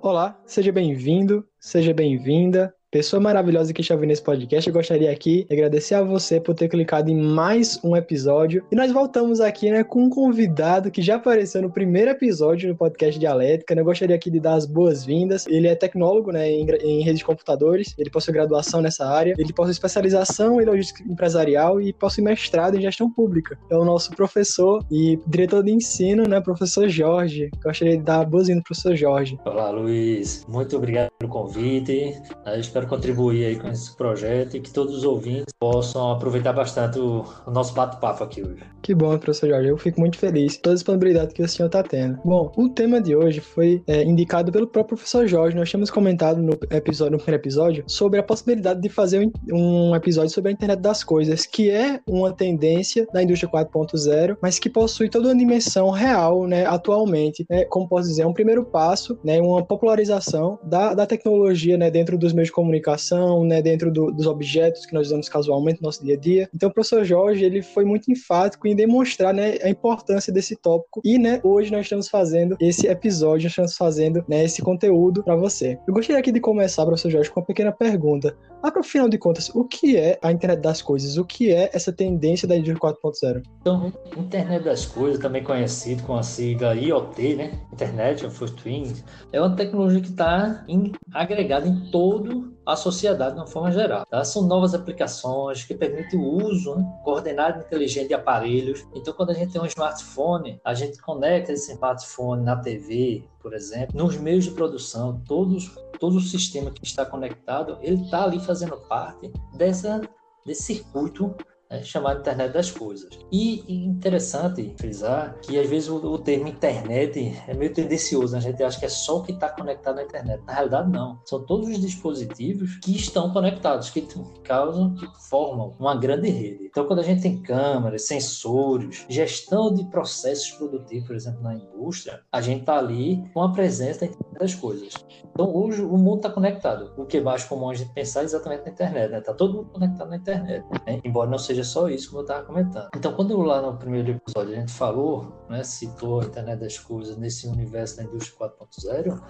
Olá, seja bem-vindo, seja bem-vinda Pessoa maravilhosa que está ouvindo esse podcast, eu gostaria aqui de agradecer a você por ter clicado em mais um episódio. E nós voltamos aqui, né, com um convidado que já apareceu no primeiro episódio do podcast Dialética. Né? Eu gostaria aqui de dar as boas-vindas. Ele é tecnólogo, né, em, em redes de computadores. Ele possui graduação nessa área. Ele possui especialização em logística empresarial e possui mestrado em gestão pública. É o nosso professor e diretor de ensino, né, professor Jorge. Gostaria de dar boas-vindas, professor Jorge. Olá, Luiz. Muito obrigado pelo convite. Eu espero contribuir aí com esse projeto e que todos os ouvintes possam aproveitar bastante o, o nosso bate-papo aqui hoje. Que bom, professor Jorge. Eu fico muito feliz com toda a disponibilidade que o senhor está tendo. Bom, o tema de hoje foi é, indicado pelo próprio professor Jorge. Nós tínhamos comentado no, episódio, no primeiro episódio sobre a possibilidade de fazer um, um episódio sobre a internet das coisas, que é uma tendência da indústria 4.0, mas que possui toda uma dimensão real, né, atualmente, né, como posso dizer, é um primeiro passo, né, uma popularização da, da tecnologia, né, dentro dos meios de comunicação comunicação, né, dentro do, dos objetos que nós usamos casualmente no nosso dia a dia. Então, o professor Jorge, ele foi muito enfático em demonstrar, né, a importância desse tópico e, né, hoje nós estamos fazendo esse episódio, nós estamos fazendo, né, esse conteúdo para você. Eu gostaria aqui de começar, professor Jorge, com uma pequena pergunta. Afinal final de contas, o que é a internet das coisas? O que é essa tendência da indústria 4.0? Então, internet das coisas, também conhecido com a sigla IoT, né? Internet of Things, é uma tecnologia que está agregada em todo a sociedade de uma forma geral. Tá? São novas aplicações que permitem o uso né, coordenado inteligente de aparelhos. Então, quando a gente tem um smartphone, a gente conecta esse smartphone na TV, por exemplo, nos meios de produção, todos, todo o sistema que está conectado, ele está ali fazendo parte dessa, desse circuito é chamado internet das coisas. E, interessante frisar que às vezes o, termo internet é meio tendencioso, né? a gente acha que é só o que está conectado à internet. Na realidade, não. São todos os dispositivos que estão conectados, que causam, que formam uma grande rede. Então, quando a gente tem câmeras, sensores, gestão de processos produtivos, por exemplo, na indústria, a gente está ali com a presença da internet das coisas. Então, hoje o mundo está conectado. O que é mais comum a gente pensar é exatamente na internet, está né? Tá todo mundo conectado na internet, né? embora não seja seja só isso, como eu estava comentando. Então, quando lá no primeiro episódio a gente falou, né, citou a internet das coisas nesse universo da indústria 4.0,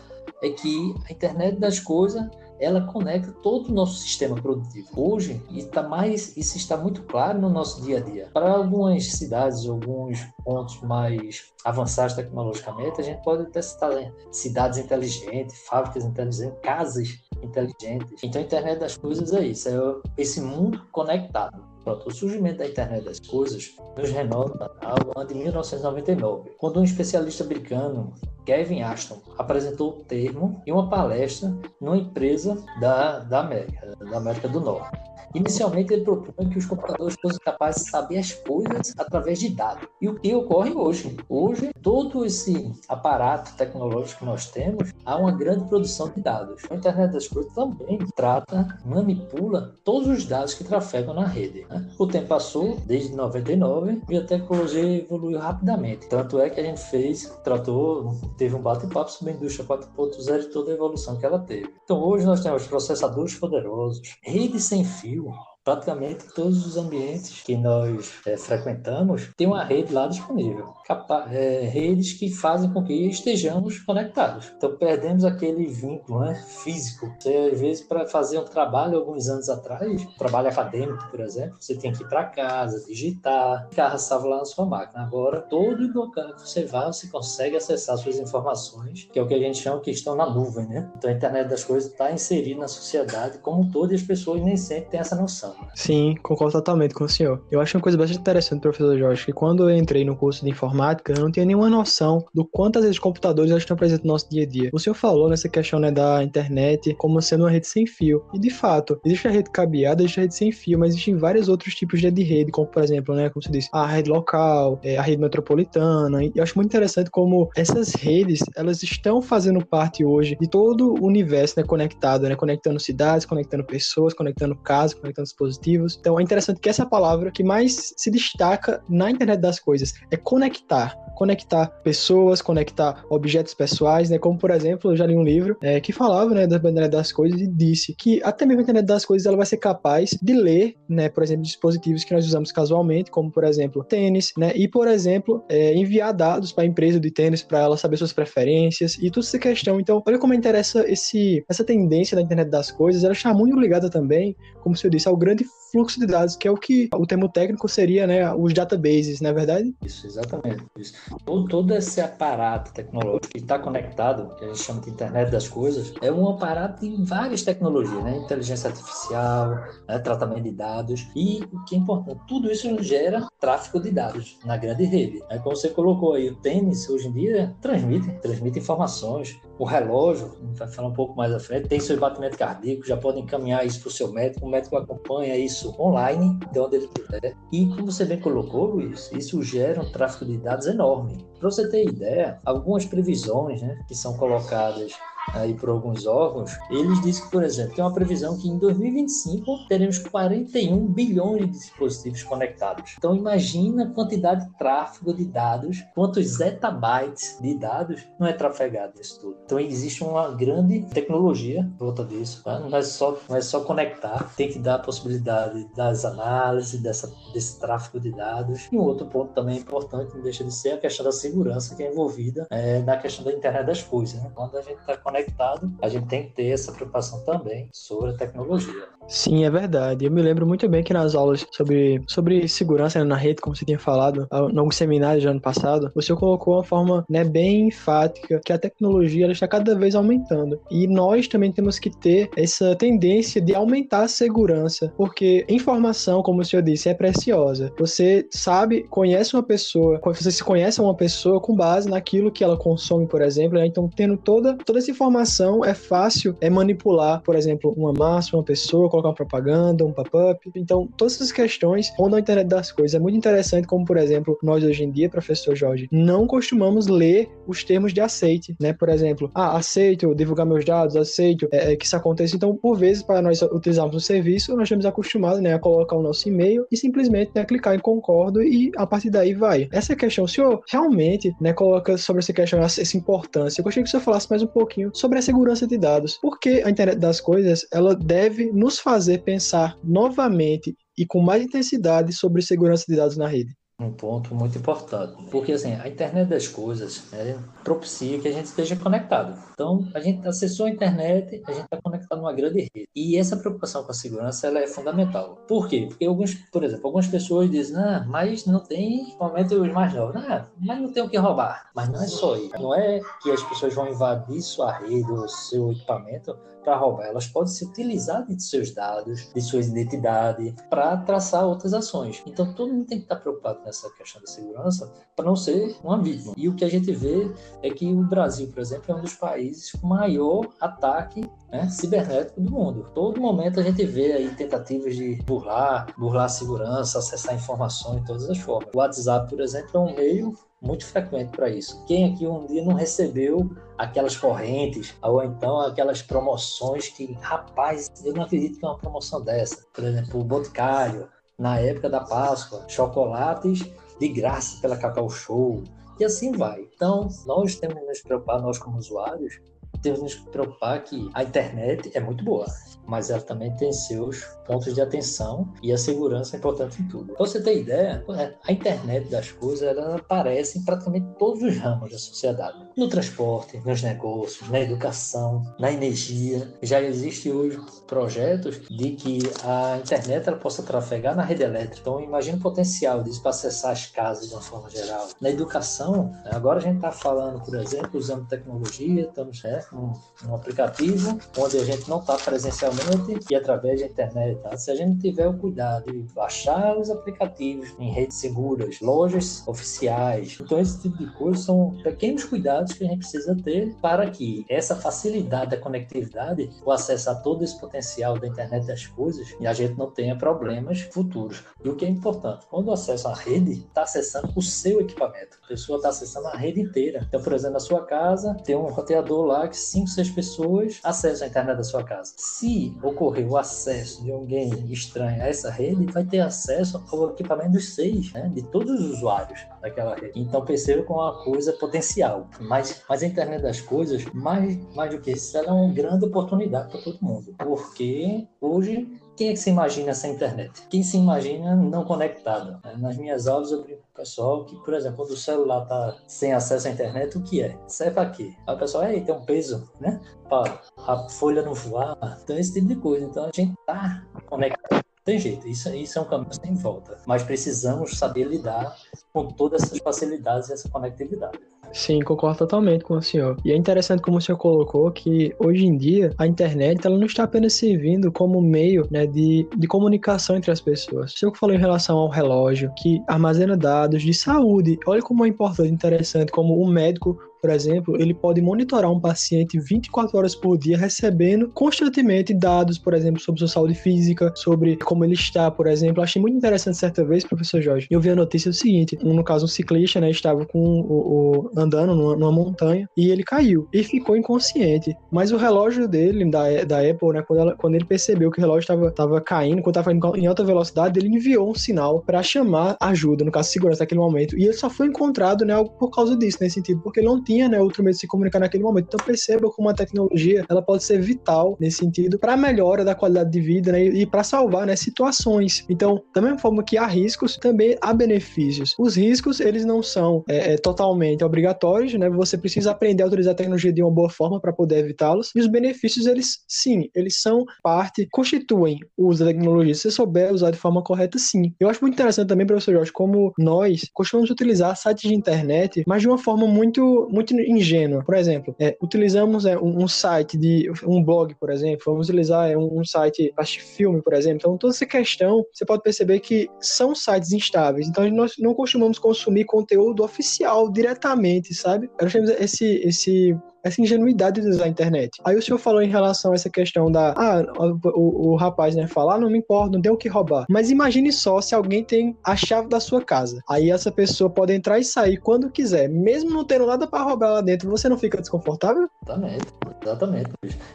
é que a internet das coisas ela conecta todo o nosso sistema produtivo. Hoje, está mais, isso está muito claro no nosso dia a dia. Para algumas cidades, alguns pontos mais avançados tecnologicamente, a gente pode até citar né, cidades inteligentes, fábricas inteligentes, casas inteligentes. Então, a internet das coisas é isso, é esse mundo conectado. Pronto, o surgimento da internet das coisas nos renova ao ano de 1999, quando um especialista americano, Kevin Ashton, apresentou o termo em uma palestra numa empresa da, da América, da América do Norte. Inicialmente, ele propõe que os computadores fossem capazes de saber as coisas através de dados. E o que ocorre hoje? Hoje, todo esse aparato tecnológico que nós temos, há uma grande produção de dados. A internet das coisas também trata, manipula todos os dados que trafegam na rede. Né? O tempo passou, desde 99, e a tecnologia evoluiu rapidamente. Tanto é que a gente fez, tratou, teve um bate-papo sobre a indústria 4.0 e toda a evolução que ela teve. Então, hoje nós temos processadores poderosos, redes sem fio, you all. Praticamente todos os ambientes que nós é, frequentamos tem uma rede lá disponível. Capa é, redes que fazem com que estejamos conectados. Então perdemos aquele vínculo né, físico. Você, às vezes, para fazer um trabalho alguns anos atrás, trabalho acadêmico, por exemplo, você tem que ir para casa, digitar, estava lá na sua máquina. Agora, todo lugar que você vai, você consegue acessar suas informações, que é o que a gente chama que estão na nuvem, né? Então a internet das coisas está inserida na sociedade como um todo e as pessoas nem sempre têm essa noção. Sim, concordo totalmente com o senhor. Eu acho uma coisa bastante interessante, professor Jorge, que quando eu entrei no curso de informática, eu não tinha nenhuma noção do quantas vezes computadores estão presentes no nosso dia a dia. O senhor falou nessa questão né, da internet como sendo uma rede sem fio. E de fato, existe a rede cabeada, existe a rede sem fio, mas existem vários outros tipos de rede, como por exemplo, né, como você disse, a rede local, é, a rede metropolitana. E eu acho muito interessante como essas redes, elas estão fazendo parte hoje de todo o universo né, conectado, né, conectando cidades, conectando pessoas, conectando casas, conectando dispositivos. Então é interessante que essa palavra que mais se destaca na internet das coisas é conectar conectar pessoas, conectar objetos pessoais, né? Como, por exemplo, eu já li um livro é, que falava, né, da internet das coisas e disse que até mesmo a internet das coisas ela vai ser capaz de ler, né, por exemplo, dispositivos que nós usamos casualmente, como, por exemplo, tênis, né? E, por exemplo, é, enviar dados para a empresa de tênis para ela saber suas preferências e tudo essa questão. Então, olha como interessa esse, essa tendência da internet das coisas, ela está muito ligada também, como se eu disse, ao grande fluxo de dados, que é o que o termo técnico seria, né, os databases, não é verdade? Isso, exatamente. Isso. Todo, esse aparato tecnológico que está conectado, que a gente chama de internet das coisas, é um aparato de várias tecnologias, né? Inteligência artificial, né? tratamento de dados e o que é importante, tudo isso gera tráfego de dados na grande rede. Né? Como você colocou aí, o tênis hoje em dia transmite, transmite informações, o relógio, a gente vai falar um pouco mais à frente, tem seu batimento cardíaco, já pode encaminhar isso para o seu médico, o médico acompanha isso online, de onde ele estiver. E como você bem colocou, Luiz, isso gera um tráfego de dados enorme. Para você ter ideia, algumas previsões né, que são colocadas aí por alguns órgãos, eles dizem que, por exemplo, tem uma previsão que em 2025 teremos 41 bilhões de dispositivos conectados. Então imagina a quantidade de tráfego de dados, quantos zettabytes de dados não é trafegado nisso tudo. Então existe uma grande tecnologia por volta disso. Tá? Não, é só, não é só conectar, tem que dar a possibilidade das análises, dessa, desse tráfego de dados. E um outro ponto também importante, não deixa de ser a questão da segurança que é envolvida é, na questão da internet das coisas. Né? Quando a gente está conectado conectado, a gente tem que ter essa preocupação também sobre a tecnologia. Sim, é verdade. Eu me lembro muito bem que nas aulas sobre, sobre segurança na rede, como você tinha falado, no seminário de ano passado, você colocou uma forma né, bem enfática que a tecnologia ela está cada vez aumentando. E nós também temos que ter essa tendência de aumentar a segurança, porque informação, como o senhor disse, é preciosa. Você sabe, conhece uma pessoa, você se conhece uma pessoa com base naquilo que ela consome, por exemplo, né? então tendo toda, toda essa informação é fácil é manipular, por exemplo, uma massa, uma pessoa, colocar uma propaganda, um pop-up. Então, todas essas questões rondam a internet das coisas. É muito interessante como, por exemplo, nós hoje em dia, professor Jorge, não costumamos ler os termos de aceite, né? Por exemplo, ah, aceito divulgar meus dados, aceito é, é, que isso aconteça. Então, por vezes, para nós utilizarmos o serviço, nós estamos acostumados, né, a colocar o nosso e-mail e simplesmente né, clicar em concordo e a partir daí vai. Essa questão, o senhor realmente, né, coloca sobre essa questão essa importância. Eu gostaria que o senhor falasse mais um pouquinho sobre a segurança de dados, porque a internet das coisas ela deve nos fazer pensar novamente e com mais intensidade sobre segurança de dados na rede um ponto muito importante, porque assim, a internet das coisas né, propicia que a gente esteja conectado. Então, a gente acessou a internet, a gente está conectado numa grande rede. E essa preocupação com a segurança ela é fundamental. Por quê? Porque alguns, por exemplo, algumas pessoas dizem, ah, mas não tem, normalmente os mais novos, ah, mas não tem o que roubar. Mas não é só isso. Não é que as pessoas vão invadir sua rede ou seu equipamento para roubar. Elas podem se utilizar de seus dados, de sua identidade, para traçar outras ações. Então, todo mundo tem que estar preocupado nessa questão da segurança para não ser uma vítima. E o que a gente vê é que o Brasil, por exemplo, é um dos países com maior ataque né, cibernético do mundo. Todo momento a gente vê aí tentativas de burlar, burlar a segurança, acessar informações de todas as formas. O WhatsApp, por exemplo, é um meio muito frequente para isso. Quem aqui um dia não recebeu aquelas correntes ou então aquelas promoções que, rapaz, eu não acredito que é uma promoção dessa. Por exemplo, o Boticário, na época da Páscoa, chocolates de graça pela Cacau Show. E assim vai. Então, nós temos que nos preocupar, nós como usuários, temos que nos preocupar que a internet é muito boa, mas ela também tem seus pontos de atenção e a segurança é importante em tudo. Pra você ter ideia, a internet das coisas ela aparece em praticamente todos os ramos da sociedade. No transporte, nos negócios, na educação, na energia. Já existe hoje projetos de que a internet ela possa trafegar na rede elétrica. Então imagina o potencial disso para acessar as casas de uma forma geral. Na educação, agora a gente está falando, por exemplo, usando tecnologia, estamos é, um, um aplicativo onde a gente não está presencialmente e através da internet Tá? Se a gente tiver o cuidado de baixar os aplicativos em redes seguras, lojas oficiais, então esse tipo de coisa são pequenos cuidados que a gente precisa ter para que essa facilidade da conectividade, o acesso a todo esse potencial da internet das coisas, e a gente não tenha problemas futuros. E o que é importante, quando acesso à rede, está acessando o seu equipamento. A pessoa está acessando a rede inteira. Então, por exemplo, na sua casa, tem um roteador lá que cinco, seis pessoas acessam a internet da sua casa. Se ocorrer o acesso de alguém estranho a essa rede, vai ter acesso ao equipamento dos seis, né? de todos os usuários daquela rede. Então perceba com uma coisa potencial. Mas, mas a internet das coisas, mais, mais do que isso, ela é uma grande oportunidade para todo mundo. Porque hoje quem é que se imagina sem internet? Quem se imagina não conectado? Nas minhas aulas eu brinco com o pessoal que, por exemplo, quando o celular está sem acesso à internet, o que é? Serve para quê? Aí o pessoal, ei, tem um peso, né? Para a folha não voar. Então, esse tipo de coisa. Então, a gente tá conectado tem jeito, isso, isso é um caminho sem volta. Mas precisamos saber lidar com todas essas facilidades e essa conectividade. Sim, concordo totalmente com o senhor. E é interessante como o senhor colocou que hoje em dia a internet ela não está apenas servindo como meio né, de, de comunicação entre as pessoas. O senhor falou em relação ao relógio que armazena dados de saúde. Olha como é importante, interessante, como o médico por exemplo, ele pode monitorar um paciente 24 horas por dia, recebendo constantemente dados, por exemplo, sobre sua saúde física, sobre como ele está, por exemplo. Achei muito interessante certa vez, professor Jorge. Eu vi a notícia do seguinte: um, no caso, um ciclista, né, estava com o, o andando numa, numa, montanha e ele caiu e ficou inconsciente. Mas o relógio dele, da, da Apple, né, quando, ela, quando ele percebeu que o relógio estava caindo, quando estava em alta velocidade, ele enviou um sinal para chamar ajuda, no caso, segurança naquele momento. E ele só foi encontrado, né, por causa disso, nesse sentido, porque ele não tinha né, outro meio de se comunicar naquele momento. Então perceba como a tecnologia ela pode ser vital nesse sentido para a melhora da qualidade de vida né, e para salvar né, situações. Então, da mesma forma que há riscos, também há benefícios. Os riscos eles não são é, é, totalmente obrigatórios, né? Você precisa aprender a utilizar a tecnologia de uma boa forma para poder evitá-los. E os benefícios eles sim, eles são parte, constituem o uso da tecnologia. Se você souber usar de forma correta, sim. Eu acho muito interessante também, professor Jorge, como nós costumamos utilizar sites de internet, mas de uma forma muito, muito ingênua. Por exemplo, é, utilizamos é, um, um, site de um blog, por exemplo, vamos utilizar é, um, site para filme, por exemplo. Então, toda essa questão, você pode perceber que são sites instáveis. Então, nós não costumamos consumir conteúdo oficial diretamente, sabe? Nós temos esse, esse essa ingenuidade de usar a internet. Aí o senhor falou em relação a essa questão da. Ah, o, o, o rapaz, né, falar, ah, não me importa, não tem o que roubar. Mas imagine só se alguém tem a chave da sua casa. Aí essa pessoa pode entrar e sair quando quiser, mesmo não tendo nada para roubar lá dentro, você não fica desconfortável? Exatamente, exatamente.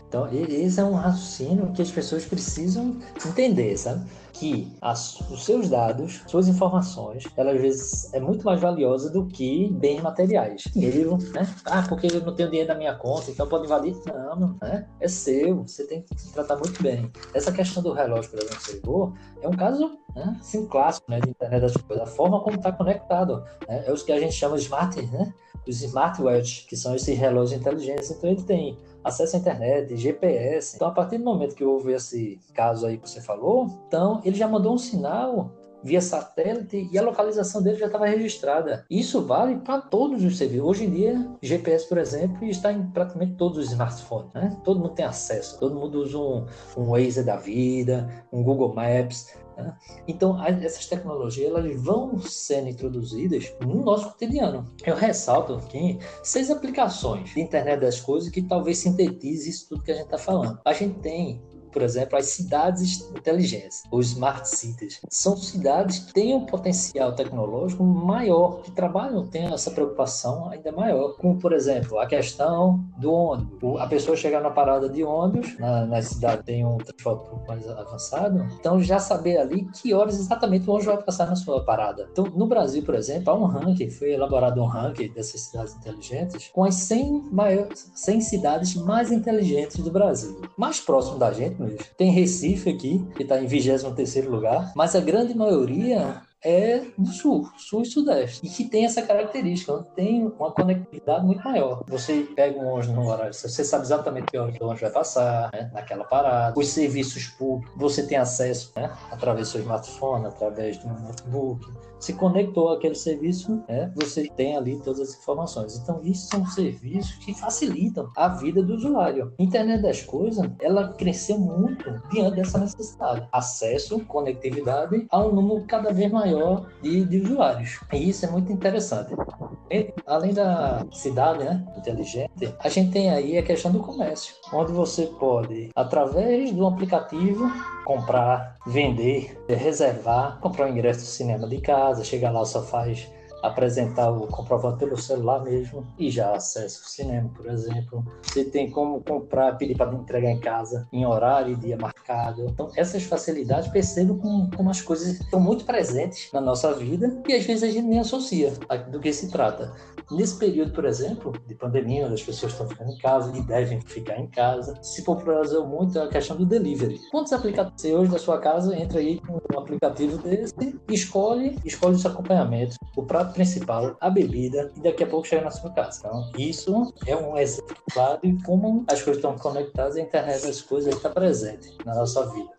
Então, esse é um raciocínio que as pessoas precisam entender, sabe? Que as, os seus dados, suas informações, ela às vezes é muito mais valiosa do que bens materiais. Dinheiro, né? Ah, porque eu não tenho dinheiro na minha conta, então pode invadir. Não, né? É seu, você tem que tratar muito bem. Essa questão do relógio que você observou é um caso né, assim, clássico né, de internet das coisas, a forma como está conectado. Né? É os que a gente chama de smart, né? Os smartwatch, que são esses relógios inteligentes. Então ele tem acesso à internet, GPS. Então, a partir do momento que houve esse caso aí que você falou, então ele já mandou um sinal via satélite e a localização dele já estava registrada. Isso vale para todos os serviços. Hoje em dia, GPS, por exemplo, está em praticamente todos os smartphones. Né? Todo mundo tem acesso, todo mundo usa um, um Waze da vida, um Google Maps. Né? Então, essas tecnologias elas vão sendo introduzidas no nosso cotidiano. Eu ressalto aqui seis aplicações de internet das coisas que talvez sintetize isso tudo que a gente está falando. A gente tem por exemplo, as cidades inteligentes, os smart cities. São cidades que têm um potencial tecnológico maior, que trabalham, têm essa preocupação ainda maior. Como, por exemplo, a questão do ônibus. A pessoa chegar na parada de ônibus, na, na cidade tem um transporte mais avançado, então já saber ali que horas exatamente o ônibus vai passar na sua parada. Então, no Brasil, por exemplo, há um ranking, foi elaborado um ranking dessas cidades inteligentes com as 100, maiores, 100 cidades mais inteligentes do Brasil. Mais próximo da gente, tem Recife aqui, que está em 23 lugar, mas a grande maioria é do sul, sul e sudeste, e que tem essa característica, tem uma conectividade muito maior. Você pega um ônibus no horário, você sabe exatamente que hora o ônibus vai passar, né, naquela parada. Os serviços públicos, você tem acesso, né, através do seu smartphone, através do notebook. Se conectou àquele serviço, né, você tem ali todas as informações. Então, isso são serviços que facilitam a vida do usuário. Internet das coisas, ela cresceu muito diante dessa necessidade. Acesso, conectividade a um número cada vez maior maior de, de usuários. E isso é muito interessante. E, além da cidade né, inteligente, a gente tem aí a questão do comércio, onde você pode, através um aplicativo, comprar, vender, reservar, comprar um ingresso do cinema de casa, chegar lá só faz apresentar o comprovante pelo celular mesmo e já acessa o cinema, por exemplo. Você tem como comprar, pedir para entregar em casa em horário e dia marcado. Então, essas facilidades percebam como, como as coisas estão muito presentes na nossa vida e às vezes a gente nem associa do que se trata. Nesse período, por exemplo, de pandemia, onde as pessoas estão ficando em casa e devem ficar em casa, se popularizou muito a questão do delivery. Quantos aplicativos você hoje da sua casa entra aí com um aplicativo desse, escolhe, escolhe os acompanhamentos, o prato principal, a bebida e daqui a pouco chega na sua casa. Então, isso é um exemplo claro de como as coisas estão conectadas e a internet das coisas está presente na nossa vida.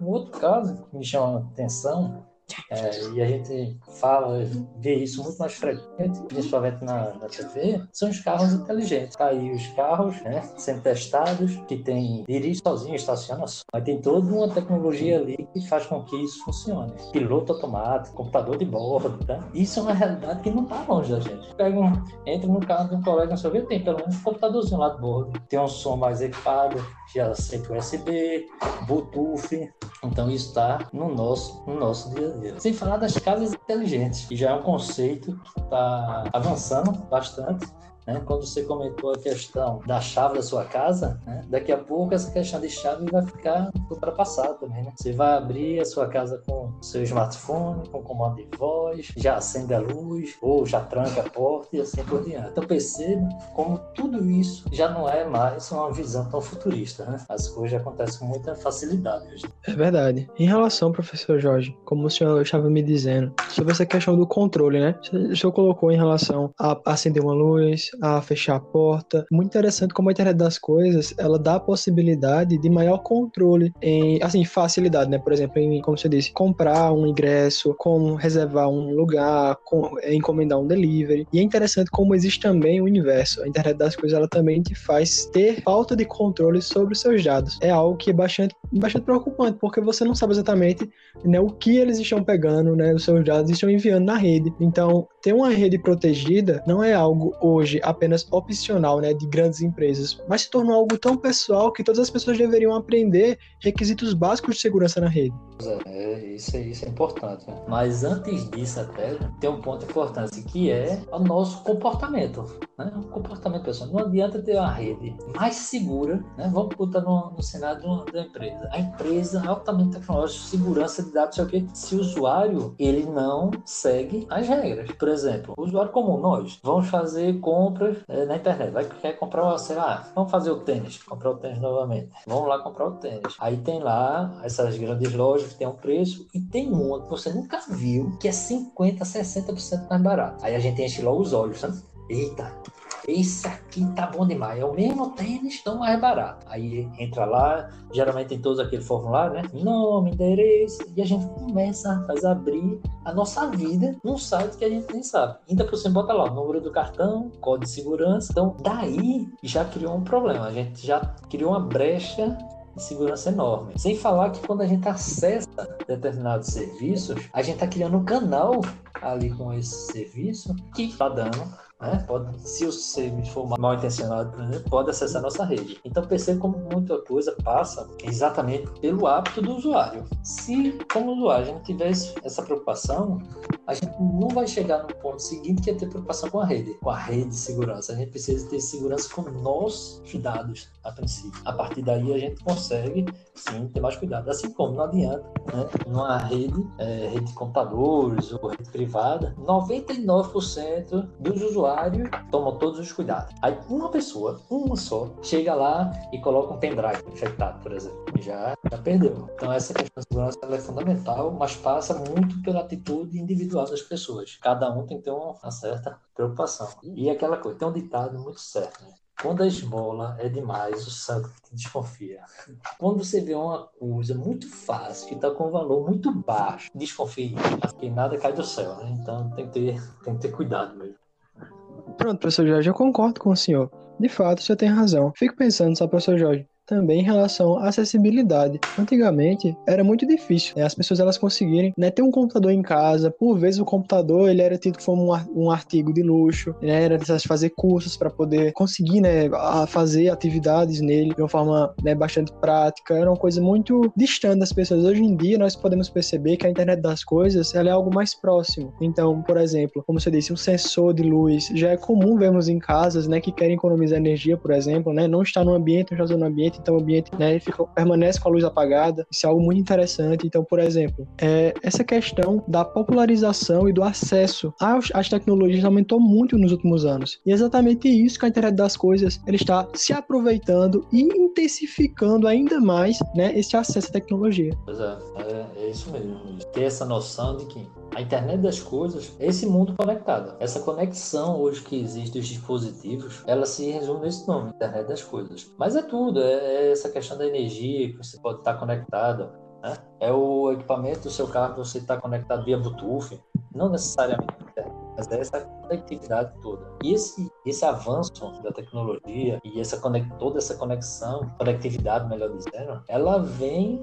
Um outro caso que me chama a atenção é, e a gente fala, vê isso muito mais frequente, principalmente na, na TV, são os carros inteligentes. Tá aí os carros né, sendo testados, que tem dirige sozinho, estaciona só. Mas tem toda uma tecnologia ali que faz com que isso funcione. Piloto automático, computador de bordo, tá? Isso é uma realidade que não está longe da gente. Pega um, entra no carro de um colega no seu ver, tem pelo menos um computadorzinho lá de bordo, tem um som mais equipado, já aceita USB, Bluetooth. Então isso está no nosso, no nosso dia a dia. Sem falar das casas inteligentes, que já é um conceito que está avançando bastante né? Quando você comentou a questão da chave da sua casa, né? daqui a pouco essa questão de chave vai ficar ultrapassada também. Né? Você vai abrir a sua casa com seu smartphone, com comando de voz, já acende a luz ou já tranca a porta e assim por diante. Então perceba como tudo isso já não é mais uma visão tão futurista. Né? As coisas acontecem com muita facilidade hoje. É verdade. Em relação, professor Jorge, como o senhor estava me dizendo, sobre essa questão do controle, né? O senhor colocou em relação a acender uma luz, a fechar a porta. Muito interessante como a internet das coisas, ela dá a possibilidade de maior controle em, assim, facilidade, né? Por exemplo, em, como você disse, comprar um ingresso, como reservar um lugar, com, encomendar um delivery. E é interessante como existe também o universo. A internet das coisas, ela também te faz ter falta de controle sobre os seus dados. É algo que é bastante, bastante preocupante, porque você não sabe exatamente né, o que eles estão pegando, né? Os seus dados estão enviando na rede. Então, ter uma rede protegida não é algo hoje apenas opcional, né, de grandes empresas, mas se tornou algo tão pessoal que todas as pessoas deveriam aprender requisitos básicos de segurança na rede. É, isso, é, isso é importante. Né? Mas antes disso até, tem um ponto importante, que é o nosso comportamento. Né? O comportamento pessoal. Não adianta ter uma rede mais segura, né? vamos botar no, no cenário da empresa. A empresa altamente tecnológica, segurança de dados, sei o quê, se o usuário ele não segue as regras. Por exemplo, o usuário comum, nós, vamos fazer compras é, na internet. Vai quer comprar, sei lá, vamos fazer o tênis, comprar o tênis novamente. Vamos lá comprar o tênis. Aí tem lá essas grandes lojas que tem um preço e tem uma que você nunca viu que é 50, 60% mais barato. Aí a gente enche logo os olhos, sabe? Eita, esse aqui tá bom demais. É o mesmo tênis, tão mais barato. Aí entra lá, geralmente tem todos aquele formulário, né? Nome, endereço, e a gente começa a abrir a nossa vida num site que a gente nem sabe. Ainda por cima bota lá o número do cartão, código de segurança. Então, daí já criou um problema. A gente já criou uma brecha de segurança enorme. Sem falar que quando a gente acessa determinados serviços, a gente está criando um canal ali com esse serviço que está dando né? Pode, se serviço for mal intencionado, por exemplo, pode acessar nossa rede. Então perceba como muita coisa passa exatamente pelo hábito do usuário. Se, como usuário, a gente tivesse essa preocupação, a gente não vai chegar no ponto seguinte que é ter preocupação com a rede, com a rede de segurança. A gente precisa ter segurança com nossos dados a princípio. A partir daí a gente consegue sim ter mais cuidado. Assim como não adianta, né? Numa rede, é, rede de computadores ou rede privada, 99% dos usuários tomam todos os cuidados. Aí uma pessoa, uma só, chega lá e coloca um pendrive infectado, por exemplo. Já, já perdeu. Então essa questão de segurança é fundamental, mas passa muito pela atitude individual das pessoas. Cada um tem que ter uma certa preocupação. E aquela coisa, tem um ditado muito certo, né? Quando a esmola é demais, o santo desconfia. Quando você vê uma coisa muito fácil, que está com um valor muito baixo, desconfie, porque nada cai do céu, né? Então tem que ter, tem que ter cuidado mesmo. Pronto, professor Jorge, eu concordo com o senhor. De fato, o senhor tem razão. Fico pensando só, professor Jorge, também em relação à acessibilidade. Antigamente era muito difícil né, as pessoas elas conseguirem né, ter um computador em casa. Por vezes o computador ele era tido como um, artigo de luxo, né, era necessário fazer cursos para poder conseguir né, fazer atividades nele de uma forma né, bastante prática. Era uma coisa muito distante das pessoas. Hoje em dia nós podemos perceber que a internet das coisas ela é algo mais próximo. Então, por exemplo, como você disse, um sensor de luz já é comum vermos em casas né, que querem economizar energia, por exemplo, né, não está no ambiente, não está no ambiente, então o ambiente né, fica, permanece com a luz apagada. Isso é algo muito interessante. Então, por exemplo, é, essa questão da popularização e do acesso às, às tecnologias aumentou muito nos últimos anos. E é exatamente isso que a internet das coisas ele está se aproveitando e intensificando ainda mais né, esse acesso à tecnologia. Pois é, é, é isso mesmo. Ter essa noção de que a internet das coisas esse mundo conectado. Essa conexão hoje que existe dos dispositivos, ela se resume nesse nome, internet das coisas. Mas é tudo, é, é essa questão da energia que você pode estar conectado, né? É o equipamento do seu carro que você está conectado via Bluetooth, não necessariamente mas é essa conectividade toda. E esse, esse avanço da tecnologia e essa toda essa conexão, conectividade, melhor dizendo, ela vem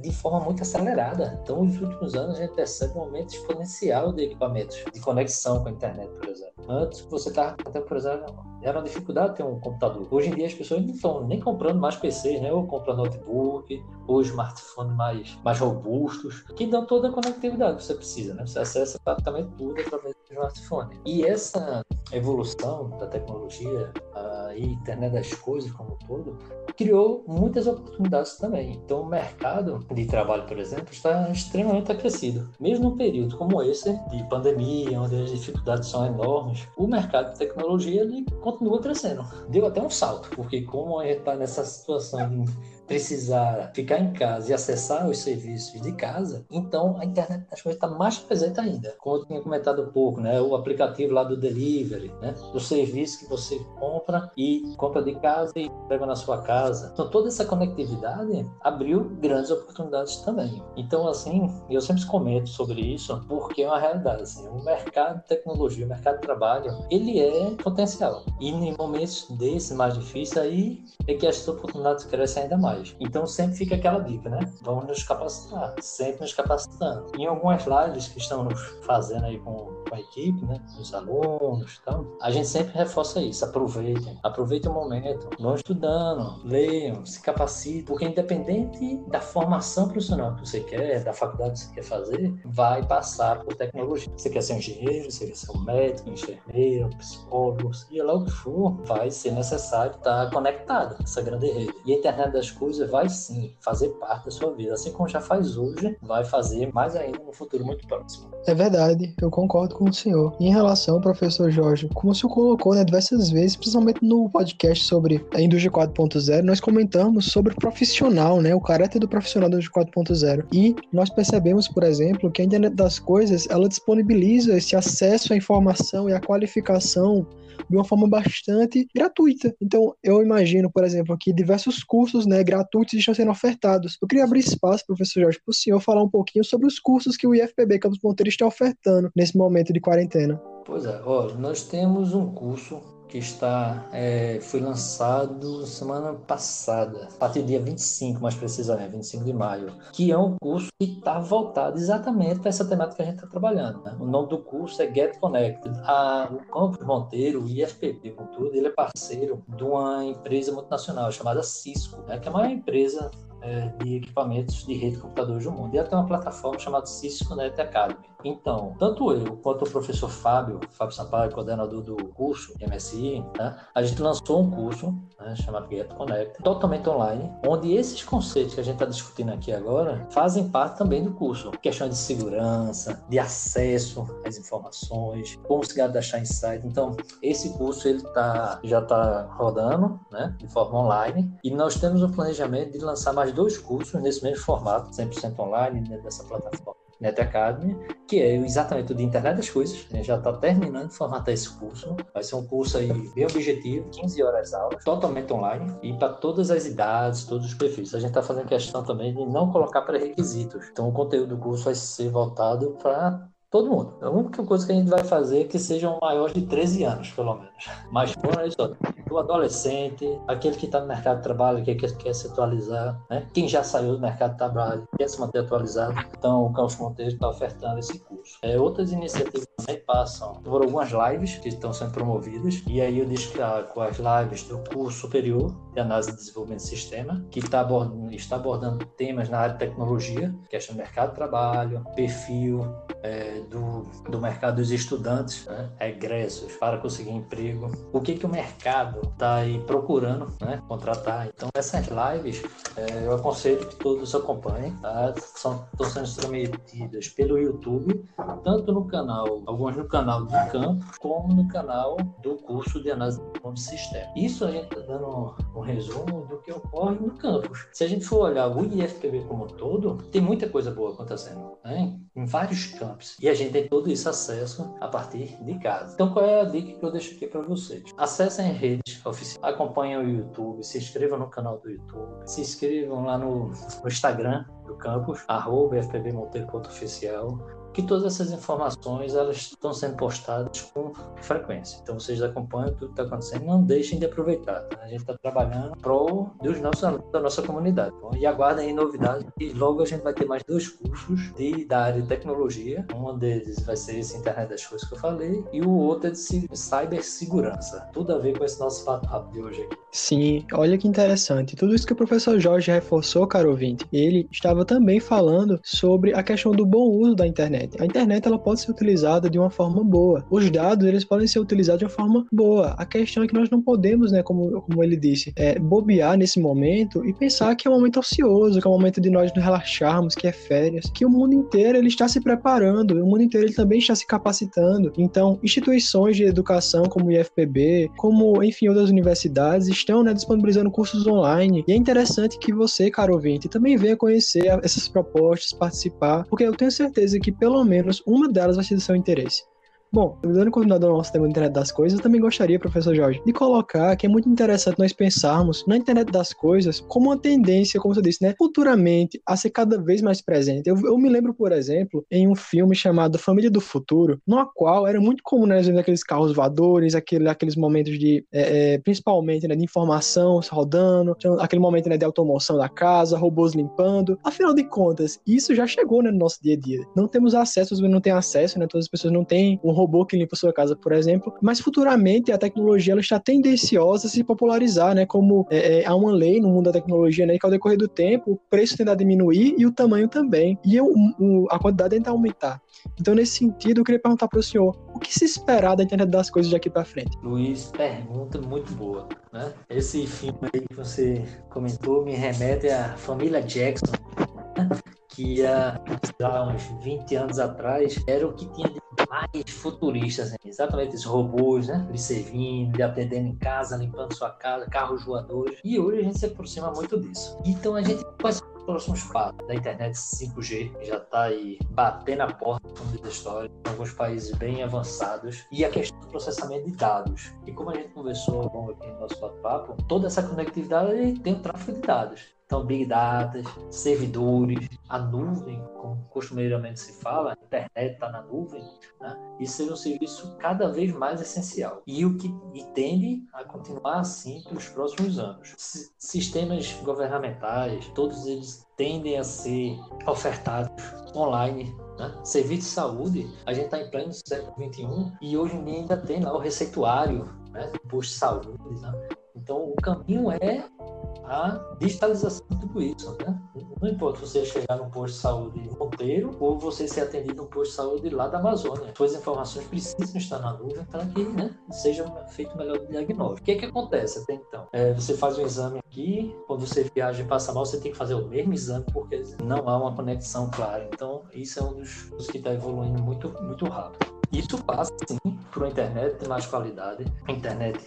de forma muito acelerada. Então, nos últimos anos, a gente percebe um aumento exponencial de equipamentos de conexão com a internet, por exemplo. Antes, você estava, por exemplo, era uma dificuldade ter um computador. Hoje em dia, as pessoas não estão nem comprando mais PCs, né? Ou comprando notebook, ou smartphones mais, mais robustos, que dão toda a conectividade que você precisa, né? Você acessa praticamente tudo através do smartphone. E essa evolução da tecnologia, a internet das coisas como um todo, criou muitas oportunidades também. Então, o mercado de trabalho, por exemplo, está extremamente aquecido. Mesmo num período como esse, de pandemia, onde as dificuldades são enormes, o mercado de tecnologia ele continua crescendo. Deu até um salto, porque como a gente está nessa situação precisar ficar em casa e acessar os serviços de casa, então a internet das coisas está mais presente ainda. Como eu tinha comentado um pouco, né, o aplicativo lá do delivery, né, do serviço que você compra e compra de casa e pega na sua casa. Então toda essa conectividade abriu grandes oportunidades também. Então assim, eu sempre comento sobre isso porque é uma realidade. Assim, o mercado de tecnologia, o mercado de trabalho, ele é potencial. E em momentos desses mais difíceis aí é que as oportunidades crescem ainda mais. Então sempre fica aquela dica, né? Vamos nos capacitar, sempre nos capacitando. Em algumas lives que estamos fazendo aí com, a equipe, né? Os alunos, então, a gente sempre reforça isso. Aproveitem, aproveitem o momento, vão estudando, leiam, se capacitem, porque independente da formação profissional que você quer, da faculdade que você quer fazer, vai passar por tecnologia. Você quer ser um engenheiro, você quer ser um médico, um enfermeiro, um psicólogo, seja lá o que for, vai ser necessário estar conectado essa grande rede. E a internet das coisas coisa vai sim fazer parte da sua vida, assim como já faz hoje, vai fazer mais ainda no futuro muito próximo. É verdade, eu concordo com o senhor. Em relação ao professor Jorge, como o senhor colocou né, diversas vezes, principalmente no podcast sobre a indústria 4.0, nós comentamos sobre o profissional, né, o caráter do profissional da indústria 4.0. E nós percebemos, por exemplo, que a internet das coisas, ela disponibiliza esse acesso à informação e à qualificação de uma forma bastante gratuita. Então, eu imagino, por exemplo, que diversos cursos né, gratuitos estão sendo ofertados. Eu queria abrir espaço, professor Jorge, para o senhor falar um pouquinho sobre os cursos que o IFPB Campus Monteiro está ofertando nesse momento de quarentena. Pois é, nós temos um curso que está é, foi lançado semana passada, a partir do dia 25, mais precisamente, 25 de maio, que é um curso que está voltado exatamente para essa temática que a gente está trabalhando. Né? O nome do curso é Get Connected. A, o Campus Monteiro, o IFPB, tudo, ele é parceiro de uma empresa multinacional chamada Cisco, né? que é a maior empresa de equipamentos de rede de computadores do mundo. E ela tem uma plataforma chamada Cisco Net Academy. Então, tanto eu quanto o professor Fábio, Fábio Sampaio, coordenador do curso MSI, né, a gente lançou um curso né, chamado Get Connect, totalmente online, onde esses conceitos que a gente está discutindo aqui agora fazem parte também do curso. Questões de segurança, de acesso às informações, como se gadastrar em site. Então, esse curso ele tá, já está rodando né, de forma online e nós temos o planejamento de lançar mais dois cursos nesse mesmo formato, 100% online, dentro dessa plataforma. Net Academy, que é exatamente o de Internet das Coisas. A gente já está terminando de formatar esse curso. Vai ser um curso aí bem objetivo, 15 horas aulas, totalmente online e para todas as idades, todos os perfis. A gente está fazendo questão também de não colocar pré-requisitos. Então, o conteúdo do curso vai ser voltado para Todo mundo. A única coisa que a gente vai fazer é que sejam maiores de 13 anos, pelo menos. Mas fora isso, o adolescente, aquele que está no mercado de trabalho, que quer, quer se atualizar, né? quem já saiu do mercado de trabalho, quer se manter atualizado, então o Campos Monteiro está ofertando esse curso. É, outras iniciativas também passam por algumas lives que estão sendo promovidas, e aí eu destaco as lives do curso superior de análise de desenvolvimento de sistema, que está abordando, está abordando temas na área de tecnologia, questão do mercado de trabalho, perfil é, do, do mercado dos estudantes, né, egressos, para conseguir emprego, o que, que o mercado está aí procurando né, contratar. Então, essas lives é, eu aconselho que todos acompanhem, tá? São, estão sendo transmitidas pelo YouTube, tanto no canal, algumas no canal do campo, como no canal do curso de análise de sistema. Isso a gente está dando um resumo do que ocorre no campus. Se a gente for olhar o IFPB como um todo, tem muita coisa boa acontecendo, né? em vários campos. E a gente tem todo isso acesso a partir de casa. Então, qual é a dica que eu deixo aqui para vocês? Acessem redes oficiais, acompanhem o YouTube, se inscrevam no canal do YouTube, se inscrevam lá no, no Instagram do campus, arroba fpbmonteiro.oficial que todas essas informações elas estão sendo postadas com frequência. Então vocês acompanham tudo que está acontecendo, não deixem de aproveitar. Tá? A gente está trabalhando pro dos nossos da nossa comunidade. Então, e aguardem aí novidades. E logo a gente vai ter mais dois cursos de, da área de tecnologia. Um deles vai ser esse Internet das Coisas que eu falei e o outro é de cibersegurança. Tudo a ver com esse nosso papo de hoje aqui. Sim, olha que interessante. Tudo isso que o professor Jorge reforçou, caro ouvinte, ele estava também falando sobre a questão do bom uso da internet internet. A internet ela pode ser utilizada de uma forma boa. Os dados eles podem ser utilizados de uma forma boa. A questão é que nós não podemos, né, como, como ele disse, é, bobear nesse momento e pensar que é um momento ocioso, que é um momento de nós nos relaxarmos, que é férias, que o mundo inteiro ele está se preparando, o mundo inteiro ele também está se capacitando. Então, instituições de educação como o IFPB, como enfim outras universidades estão né, disponibilizando cursos online. E é interessante que você, caro ouvinte, também venha conhecer essas propostas, participar, porque eu tenho certeza que pelo pelo menos uma delas vai ser do seu interesse. Bom, dando continuidade ao nosso tema da internet das coisas, eu também gostaria, professor Jorge, de colocar que é muito interessante nós pensarmos na internet das coisas como uma tendência, como você disse, né, futuramente a ser cada vez mais presente. Eu, eu me lembro, por exemplo, em um filme chamado Família do Futuro, no qual era muito comum né, aqueles carros voadores, aquele, aqueles momentos de, é, é, principalmente, né, de informação rodando, aquele momento né, de automoção da casa, robôs limpando. Afinal de contas, isso já chegou né, no nosso dia a dia. Não temos acesso, não têm acesso, né, todas as pessoas não têm um robô que limpa sua casa, por exemplo, mas futuramente a tecnologia ela está tendenciosa a se popularizar, né? Como é, é, há uma lei no mundo da tecnologia, né? Que ao decorrer do tempo o preço tende a diminuir e o tamanho também, e o, o, a quantidade tende a aumentar. Então, nesse sentido, eu queria perguntar para o senhor, o que se esperar da internet das coisas daqui para frente? Luiz, pergunta muito boa. Né? Esse filme aí que você comentou me remete à família Jackson? Que há, uns 20 anos atrás era o que tinha de mais futuristas, né? exatamente esses robôs, né? Eles servindo, atendendo em casa, limpando sua casa, carros voadores. E hoje a gente se aproxima muito disso. Então a gente os próximos passos da internet 5G, que já está aí batendo a porta da história, em alguns países bem avançados, e a questão do processamento de dados. E como a gente conversou bom, aqui no nosso bate-papo, toda essa conectividade tem o tráfego de dados. Então, Big Data, servidores, a nuvem, como costumeiramente se fala, a internet está na nuvem, né? isso é um serviço cada vez mais essencial e o que e tende a continuar assim pelos próximos anos. S sistemas governamentais, todos eles tendem a ser ofertados online né? Serviço de saúde, a gente está em pleno século XXI e hoje em dia ainda tem lá o receituário, né? posto de saúde. Né? Então, o caminho é a digitalização de tudo isso. Né? Não importa você chegar num posto de saúde Monteiro ou você ser atendido num posto de saúde lá da Amazônia. Suas informações precisam estar na nuvem para que né, seja feito o melhor diagnóstico. O que, é que acontece até então? É, você faz um exame aqui, quando você viaja e passa mal, você tem que fazer o mesmo exame porque não há uma conexão clara. Então, isso é um dos, dos que está evoluindo muito, muito rápido. Isso passa, sim, por uma internet de mais qualidade, internet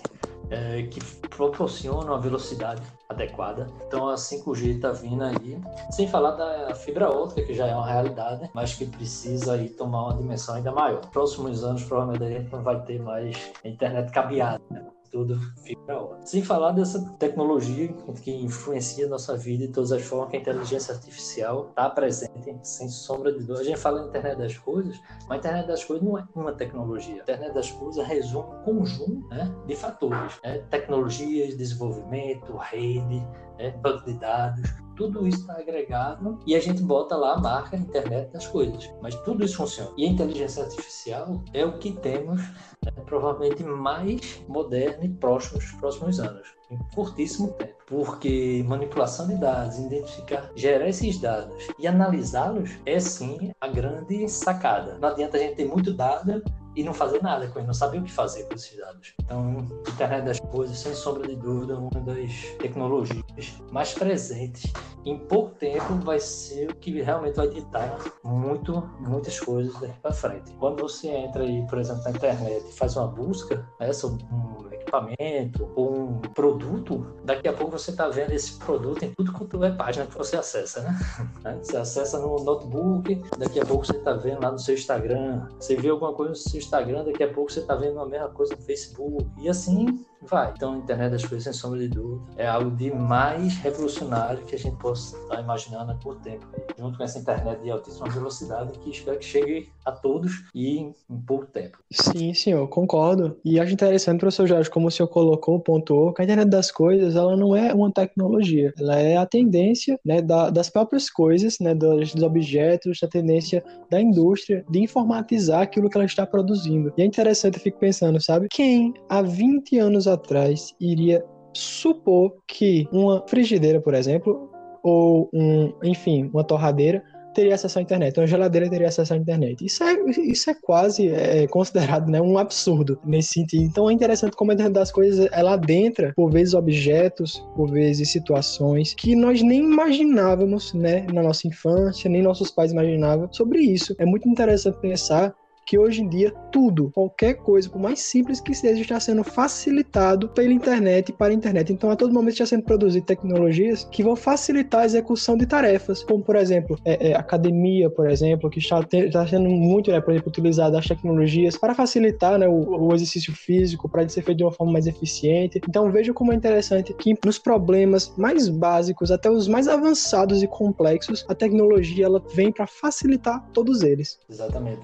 é, que proporciona uma velocidade adequada. Então a 5G está vindo aí, sem falar da fibra ótica, que já é uma realidade, mas que precisa aí tomar uma dimensão ainda maior. Próximos anos, provavelmente, a gente não vai ter mais internet cabeada, né? Tudo fica ótimo. Sem falar dessa tecnologia que influencia a nossa vida de todas as formas, que a inteligência artificial está presente, sem sombra de dúvida. A gente fala em internet das coisas, mas a internet das coisas não é uma tecnologia. A internet das coisas resume um conjunto né, de fatores. Né? Tecnologias, desenvolvimento, rede, né, banco de dados, tudo isso está agregado e a gente bota lá a marca internet das coisas. Mas tudo isso funciona. E a inteligência artificial é o que temos né, provavelmente mais moderno e próximo nos próximos anos, em curtíssimo tempo. Porque manipulação de dados, identificar, gerar esses dados e analisá-los é sim a grande sacada. Não adianta a gente ter muito dado e não fazer nada com ele, não saber o que fazer com esses dados. Então, internet das coisas, sem sombra de dúvida, uma das tecnologias mais presentes. Em pouco tempo vai ser o que realmente vai ditar muito, muitas coisas daqui para frente. Quando você entra aí, por exemplo, na internet e faz uma busca né, sobre um equipamento ou um produto, daqui a pouco você está vendo esse produto em tudo quanto é página que você acessa, né? Você acessa no notebook, daqui a pouco você está vendo lá no seu Instagram, você vê alguma coisa no seu Instagram, daqui a pouco você está vendo a mesma coisa no Facebook, e assim vai. Então, a internet das coisas, sem sombra de dúvida, é algo de mais revolucionário que a gente possa estar imaginando há tempo. Junto com essa internet de altíssima velocidade, que espero que chegue a todos e em, pouco tempo. Sim, senhor, concordo. E acho interessante, professor Jorge, como o senhor colocou, pontuou, que a internet das coisas, ela não é uma tecnologia, ela é a tendência né, da, das próprias coisas, né, dos, dos objetos, a tendência da indústria de informatizar aquilo que ela está produzindo. E é interessante, eu fico pensando, sabe? Quem há 20 anos atrás iria supor que uma frigideira, por exemplo, ou um, enfim, uma torradeira teria acesso à internet, uma geladeira teria acesso à internet. Isso é, isso é quase é, considerado né, um absurdo nesse sentido. Então é interessante como a internet das coisas ela adentra, por vezes, objetos, por vezes, situações que nós nem imaginávamos né, na nossa infância, nem nossos pais imaginavam sobre isso. É muito interessante pensar que hoje em dia tudo, qualquer coisa, por mais simples que seja, está sendo facilitado pela internet e para a internet. Então, a todo momento está sendo produzido tecnologias que vão facilitar a execução de tarefas, como, por exemplo, é, é, academia, por exemplo, que está, está sendo muito, né, por exemplo, utilizada as tecnologias para facilitar né, o, o, exercício físico, para ser feito de uma forma mais eficiente. Então, veja como é interessante que nos problemas mais básicos, até os mais avançados e complexos, a tecnologia ela vem para facilitar todos eles. Exatamente.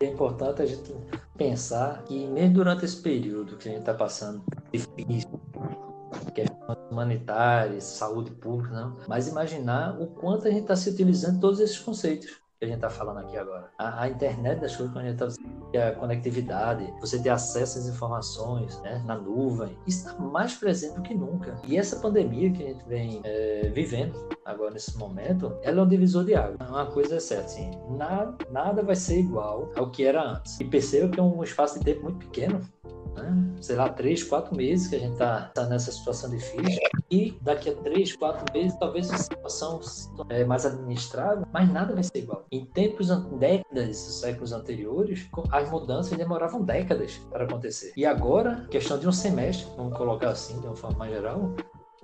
E importante a gente pensar que mesmo durante esse período que a gente está passando difícil, questões humanitárias, saúde pública, não, mas imaginar o quanto a gente está se utilizando todos esses conceitos que a gente está falando aqui agora. A, a, internet das coisas, quando a gente está a conectividade, você ter acesso às informações né, na nuvem, está mais presente do que nunca. E essa pandemia que a gente vem é, vivendo agora nesse momento, ela é um divisor de água. Uma coisa é certa, assim, nada, nada vai ser igual ao que era antes. E perceba que é um espaço de tempo muito pequeno né? sei lá, três, quatro meses que a gente está tá nessa situação difícil. E daqui a três, quatro meses, talvez a situação é mais administrável, mas nada vai ser igual. Em tempos, décadas, séculos anteriores, as mudanças demoravam décadas para acontecer. E agora, questão de um semestre, vamos colocar assim, de uma forma mais geral,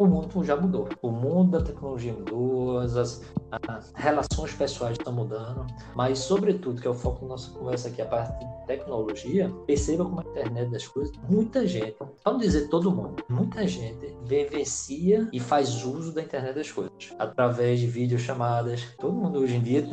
o mundo já mudou. O mundo da tecnologia mudou, as, as, relações pessoais estão mudando, mas, sobretudo, que é o foco da nossa conversa aqui, a parte de tecnologia, perceba como a internet das coisas, muita gente, não dizer todo mundo, muita gente vivencia e faz uso da internet das coisas, através de videochamadas. Todo mundo hoje em dia,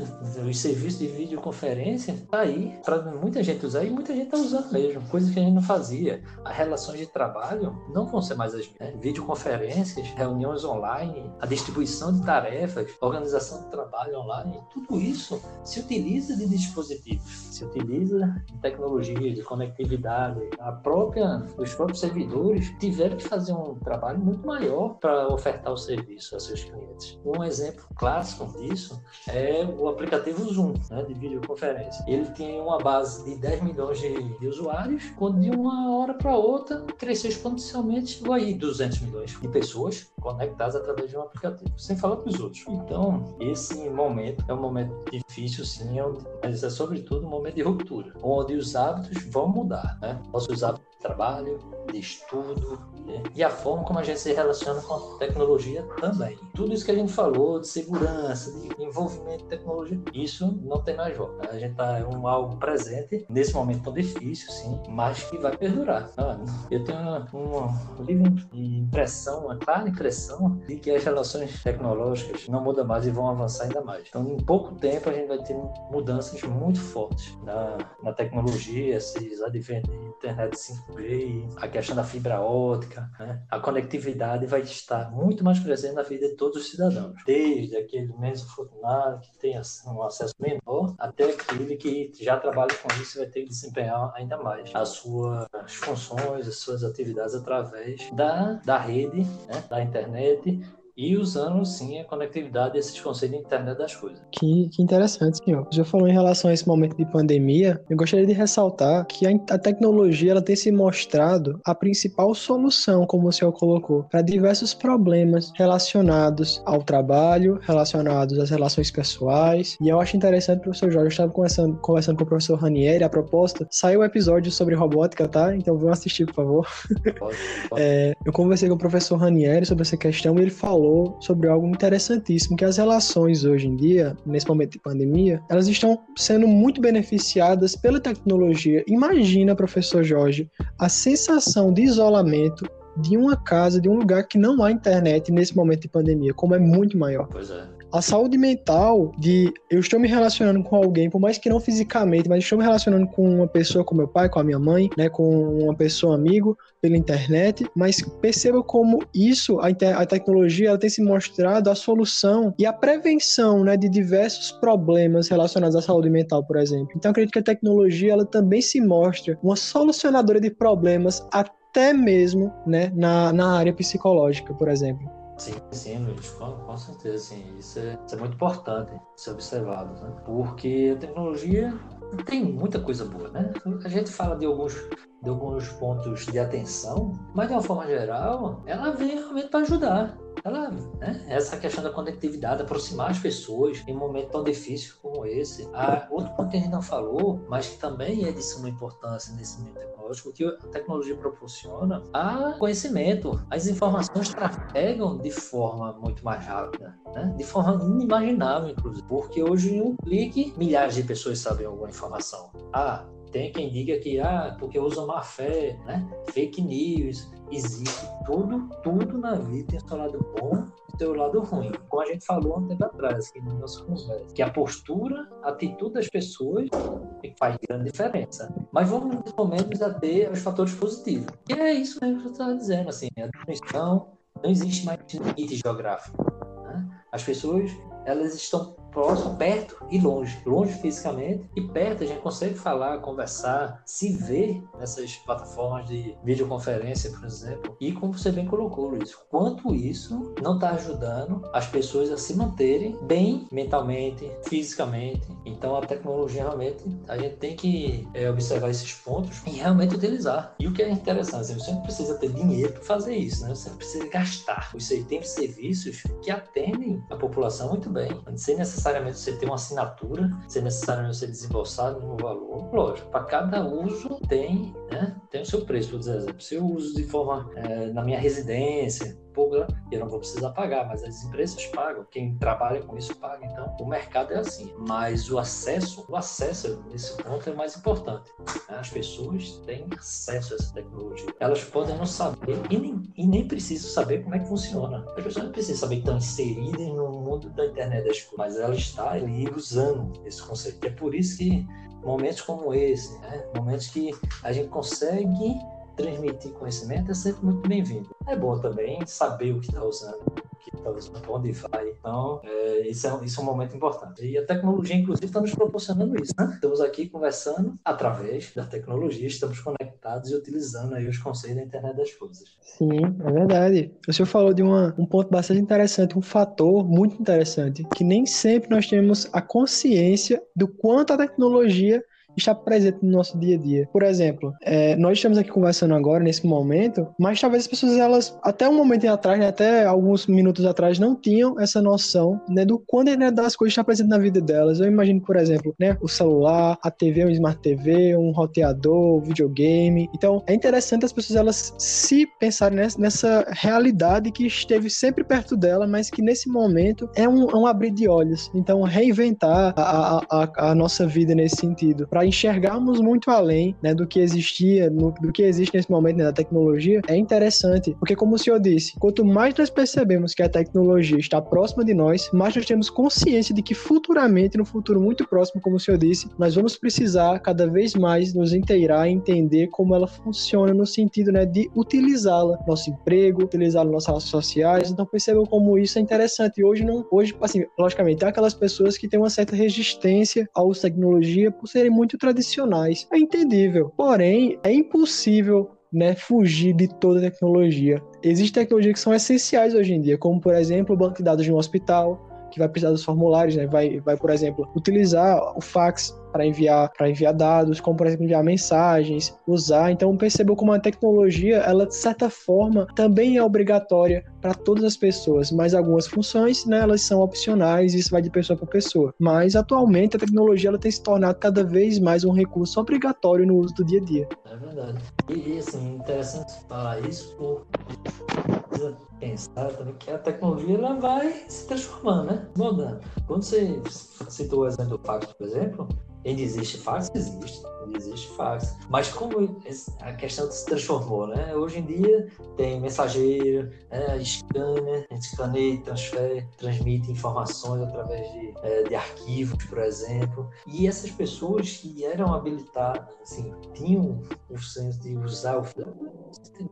os serviços de videoconferência, tá aí para muita gente usar e muita gente está usando mesmo, coisas que a gente não fazia. As relações de trabalho não vão ser mais as mesmas. Né? Videoconferência reuniões online, a distribuição de tarefas, organização de trabalho online, tudo isso se utiliza de dispositivos, se utiliza de tecnologia, de conectividade. A própria, os próprios servidores tiveram que fazer um trabalho muito maior para ofertar o serviço a seus clientes. Um exemplo clássico disso é o aplicativo Zoom, né, de videoconferência. Ele tem uma base de 10 milhões de, de usuários, quando de uma hora para outra cresceu exponencialmente, aí 200 milhões de pessoas pessoas conectadas através de um aplicativo, sem falar os outros. Então, esse momento é um momento difícil, sim, é mas é sobretudo um momento de ruptura, onde os hábitos vão mudar, né? Nossos hábitos trabalho, de estudo, né? e a forma como a gente se relaciona com a tecnologia também. Tudo isso que a gente falou de segurança, de envolvimento de tecnologia, isso não tem mais volta. A gente está é um algo presente nesse momento tão difícil, sim, mas que vai perdurar. Ah, eu tenho uma, livre impressão, uma clara impressão de que as relações tecnológicas não mudam mais e vão avançar ainda mais. Então, em pouco tempo, a gente vai ter mudanças muito fortes na, na tecnologia, esses adventos de internet 5G, a questão da fibra ótica, né? a conectividade vai estar muito mais presente na vida de todos os cidadãos, desde aquele menos afortunado que tem um acesso menor até aquele que já trabalha com isso e vai ter que desempenhar ainda mais as suas funções, as suas atividades através da, da rede, né? da internet e usando sim a conectividade desses conceitos de internet das coisas. Que, que interessante, senhor. Já falou em relação a esse momento de pandemia, eu gostaria de ressaltar que a, a tecnologia ela tem se mostrado a principal solução, como o senhor colocou, para diversos problemas relacionados ao trabalho, relacionados às relações pessoais. E eu acho interessante, professor Jorge, eu estava conversando, conversando com o professor Ranieri, a propósito, saiu o um episódio sobre robótica, tá? Então vão assistir, por favor. Pode, pode. É, eu conversei com o professor Ranieri sobre essa questão e ele falou falou sobre algo interessantíssimo, que as relações hoje em dia, nesse momento de pandemia, elas estão sendo muito beneficiadas pela tecnologia. Imagina, professor Jorge, a sensação de isolamento de uma casa, de um lugar que não há internet nesse momento de pandemia, como é muito maior. Pois é a saúde mental de eu estou me relacionando com alguém, por mais que não fisicamente, mas estou me relacionando com uma pessoa, com meu pai, com a minha mãe, né, com uma pessoa amigo pela internet, mas perceba como isso, a, a tecnologia, ela tem se mostrado a solução e a prevenção, né, de diversos problemas relacionados à saúde mental, por exemplo. Então, acredito que a tecnologia, ela também se mostra uma solucionadora de problemas até mesmo, né, na, na área psicológica, por exemplo. Sim, sim, Luiz, com, com certeza, sim. Isso é, isso é muito importante ser observado, né? Porque a tecnologia tem muita coisa boa, né? A gente fala de alguns, de alguns pontos de atenção, mas de uma forma geral, ela vem realmente para ajudar ela, né, essa questão da conectividade, aproximar as pessoas em um momento tão difícil como esse. A, outro ponto que a gente não falou, mas que também é de suma importância nesse meio tecnológico, que a tecnologia proporciona a conhecimento. As informações trafegam de forma muito mais rápida, né? de forma inimaginável, inclusive, porque hoje em um clique, milhares de pessoas sabem alguma informação. Ah, tem quem diga que, ah, porque usa má fé, né? Fake news, existe tudo, tudo na vida tem seu lado bom e seu lado ruim. Como a gente falou um tempo atrás, aqui no nosso conversa, que a postura, a atitude das pessoas faz grande diferença. Mas vamos, pelo menos, a ter os fatores positivos. E é isso mesmo que eu estava dizendo, assim, a definição, não existe mais limite geográfico. Né? As pessoas, elas estão próximo, perto e longe. Longe fisicamente e perto a gente consegue falar, conversar, se ver nessas plataformas de videoconferência, por exemplo. E como você bem colocou, Luiz, quanto isso não está ajudando as pessoas a se manterem bem mentalmente, fisicamente. Então a tecnologia realmente a gente tem que é, observar esses pontos e realmente utilizar. E o que é interessante, você não precisa ter dinheiro para fazer isso, né? Você precisa gastar. Você tem serviços que atendem a população muito bem, sem necessidade necessariamente você ter uma assinatura, sem necessariamente você desembolsar um valor. Lógico, para cada uso tem, né, tem o seu preço, por exemplo. Se eu uso de forma é, na minha residência, eu não vou precisar pagar, mas as empresas pagam, quem trabalha com isso paga. Então, o mercado é assim. Mas o acesso, o acesso nesse ponto é mais importante. Né? As pessoas têm acesso a essa tecnologia. Elas podem não saber e nem, e nem precisam saber como é que funciona. As pessoas não precisam saber que estão inseridas no mundo da internet das coisas, mas ela está ali usando esse conceito. É por isso que momentos como esse, né? momentos que a gente consegue transmitir conhecimento é sempre muito bem-vindo. É bom também saber o que está usando, o que está usando, para onde vai. Então, é, isso, é, isso é um momento importante. E a tecnologia, inclusive, está nos proporcionando isso. Né? Estamos aqui conversando através da tecnologia, estamos conectados e utilizando aí os conceitos da internet das coisas. Sim, é verdade. O senhor falou de uma, um ponto bastante interessante, um fator muito interessante, que nem sempre nós temos a consciência do quanto a tecnologia está presente no nosso dia a dia. Por exemplo, é, nós estamos aqui conversando agora, nesse momento, mas talvez as pessoas, elas, até um momento atrás, né, até alguns minutos atrás, não tinham essa noção né, do quando a internet das coisas está presente na vida delas. Eu imagino, por exemplo, né, o celular, a TV, um Smart TV, um roteador, um videogame. Então, é interessante as pessoas elas se pensarem nessa, nessa realidade que esteve sempre perto dela, mas que nesse momento é um, é um abrir de olhos. Então, reinventar a, a, a nossa vida nesse sentido, para enxergarmos muito além né, do que existia, no, do que existe nesse momento né, da tecnologia, é interessante, porque como o senhor disse, quanto mais nós percebemos que a tecnologia está próxima de nós, mais nós temos consciência de que futuramente, no futuro muito próximo, como o senhor disse, nós vamos precisar cada vez mais nos inteirar e entender como ela funciona no sentido né, de utilizá-la, nosso emprego, utilizá-la nas nossas sociais. Então percebam como isso é interessante. E hoje não, hoje assim, logicamente, tem aquelas pessoas que têm uma certa resistência à tecnologia por serem muito tradicionais. É entendível. Porém, é impossível né, fugir de toda tecnologia. Existem tecnologias que são essenciais hoje em dia, como por exemplo o banco de dados de um hospital, que vai precisar dos formulários, né? vai, vai por exemplo, utilizar o fax para enviar para enviar dados, como por exemplo enviar mensagens, usar. Então percebeu como a tecnologia, ela de certa forma também é obrigatória para todas as pessoas, mas algumas funções, né, elas são opcionais, isso vai de pessoa para pessoa. Mas atualmente a tecnologia ela tem se tornado cada vez mais um recurso obrigatório no uso do dia a dia. É verdade. E assim, interessante falar isso por pensar também que a tecnologia ela vai se transformando, né? Mudando. Quando você citou o exemplo do fax, por exemplo, Ainda existe fax? Existe. Ainda existe fax. Mas como a questão se transformou, né? Hoje em dia tem mensageiro, né? scanner, a gente escaneia transfere, transmite informações através de, é, de arquivos, por exemplo. E essas pessoas que eram habilitadas, assim, tinham o senso de usar o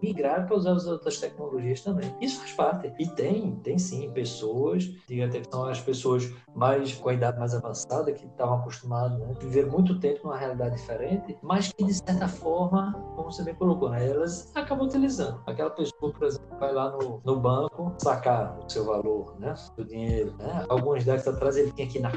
migrar para usar as outras tecnologias também. Isso faz parte. E tem, tem sim, pessoas, diga até que são as pessoas mais com a idade mais avançada, que estavam acostumadas, né? Viver muito tempo numa realidade diferente, mas que de certa forma, como você bem colocou, né, elas acabam utilizando. Aquela pessoa, por exemplo, vai lá no, no banco sacar o seu valor, né, o dinheiro, né? Algumas décadas atrás ele tinha ir na,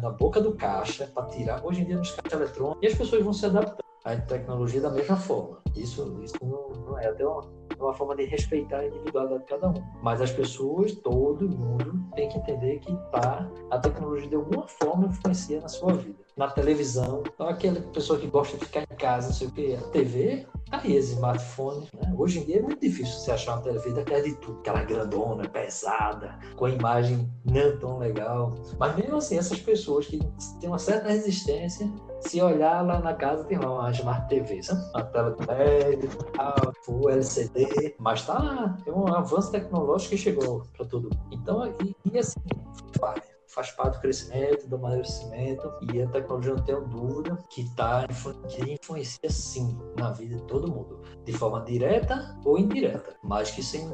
na boca do caixa para tirar. Hoje em dia nos caixas eletrônicos e as pessoas vão se adaptando à tecnologia da mesma forma. Isso, isso não, não é até uma, uma forma de respeitar a individualidade de cada um. Mas as pessoas, todo mundo, tem que entender que tá, a tecnologia de alguma forma influencia na sua vida na televisão. Então, aquela pessoa que gosta de ficar em casa, não sei o que, a TV, tá aí, smartphone. Né? Hoje em dia é muito difícil você achar uma TV daquela de tudo, aquela grandona, pesada, com a imagem não tão legal. Mas mesmo assim, essas pessoas que têm uma certa resistência, se olhar lá na casa, tem lá uma Smart TV, sabe? Uma tela LED, Full LCD, mas tá lá, tem um avanço tecnológico que chegou para tudo. Então, e, e assim, faz faz parte do crescimento, do amadurecimento, e a tecnologia, não tenho dúvida, que, tá, que influencia sim na vida de todo mundo, de forma direta ou indireta, mas que sem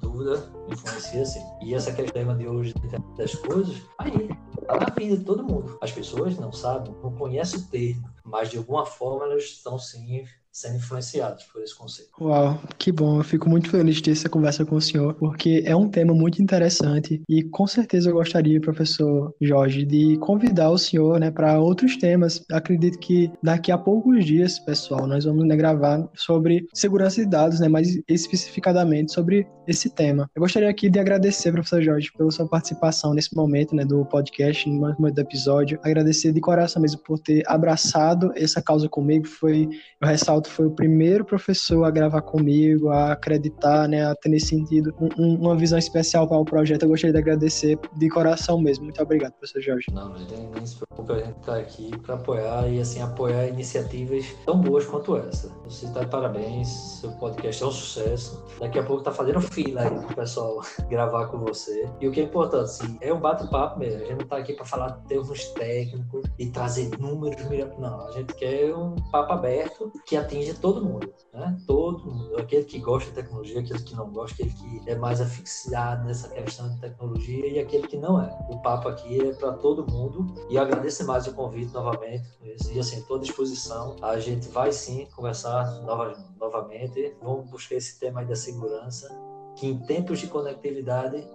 dúvida influencia sim. E essa questão de hoje das coisas, aí, tá na vida de todo mundo. As pessoas não sabem, não conhecem o termo, mas de alguma forma elas estão sim sendo influenciados por esse conceito. Uau, que bom. Eu fico muito feliz de ter essa conversa com o senhor, porque é um tema muito interessante e com certeza eu gostaria, professor Jorge, de convidar o senhor né, para outros temas. Acredito que daqui a poucos dias, pessoal, nós vamos né, gravar sobre segurança de dados, né, mais especificadamente sobre esse tema. Eu gostaria aqui de agradecer, professor Jorge, pela sua participação nesse momento né, do podcast, no momento do episódio. Agradecer de coração mesmo por ter abraçado essa causa comigo. Foi, eu ressalto foi o primeiro professor a gravar comigo, a acreditar, né, a ter nesse sentido um, uma visão especial para o projeto. Eu gostaria de agradecer de coração mesmo. Muito obrigado, professor Jorge. Não, nem, nem se preocupe, a gente está aqui para apoiar e assim apoiar iniciativas tão boas quanto essa. Você está de parabéns, seu podcast é um sucesso. Daqui a pouco está fazendo fila aí o pessoal gravar com você. E o que é importante, assim, é um bate-papo mesmo. A gente não está aqui para falar termos técnicos e trazer números. Não, a gente quer um papo aberto que atinja atinge todo mundo, né? Todo mundo. Aquele que gosta de tecnologia, aquele que não gosta, aquele que é mais asfixiado nessa questão de tecnologia e aquele que não é. O papo aqui é para todo mundo e agradeço mais o convite novamente. E assim, estou à disposição. A gente vai sim conversar nova, novamente. Vamos buscar esse tema aí da segurança, que em tempos de conectividade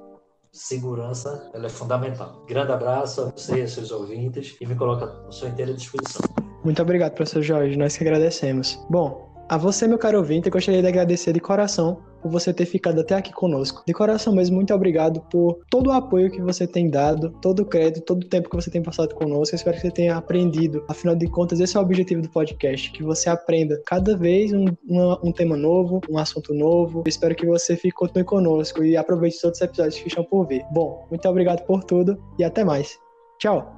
segurança ela é fundamental. Grande abraço a você aos seus ouvintes e me coloca à sua inteira disposição. Muito obrigado, professor Jorge. Nós que agradecemos. Bom, a você, meu caro ouvinte, eu gostaria de agradecer de coração por você ter ficado até aqui conosco. De coração mesmo, muito obrigado por todo o apoio que você tem dado, todo o crédito, todo o tempo que você tem passado conosco. Eu espero que você tenha aprendido. Afinal de contas, esse é o objetivo do podcast, que você aprenda cada vez um, um, tema novo, um assunto novo. Eu espero que você fique continue conosco e aproveite todos os episódios que estão por vir. Bom, muito obrigado por tudo e até mais. Tchau!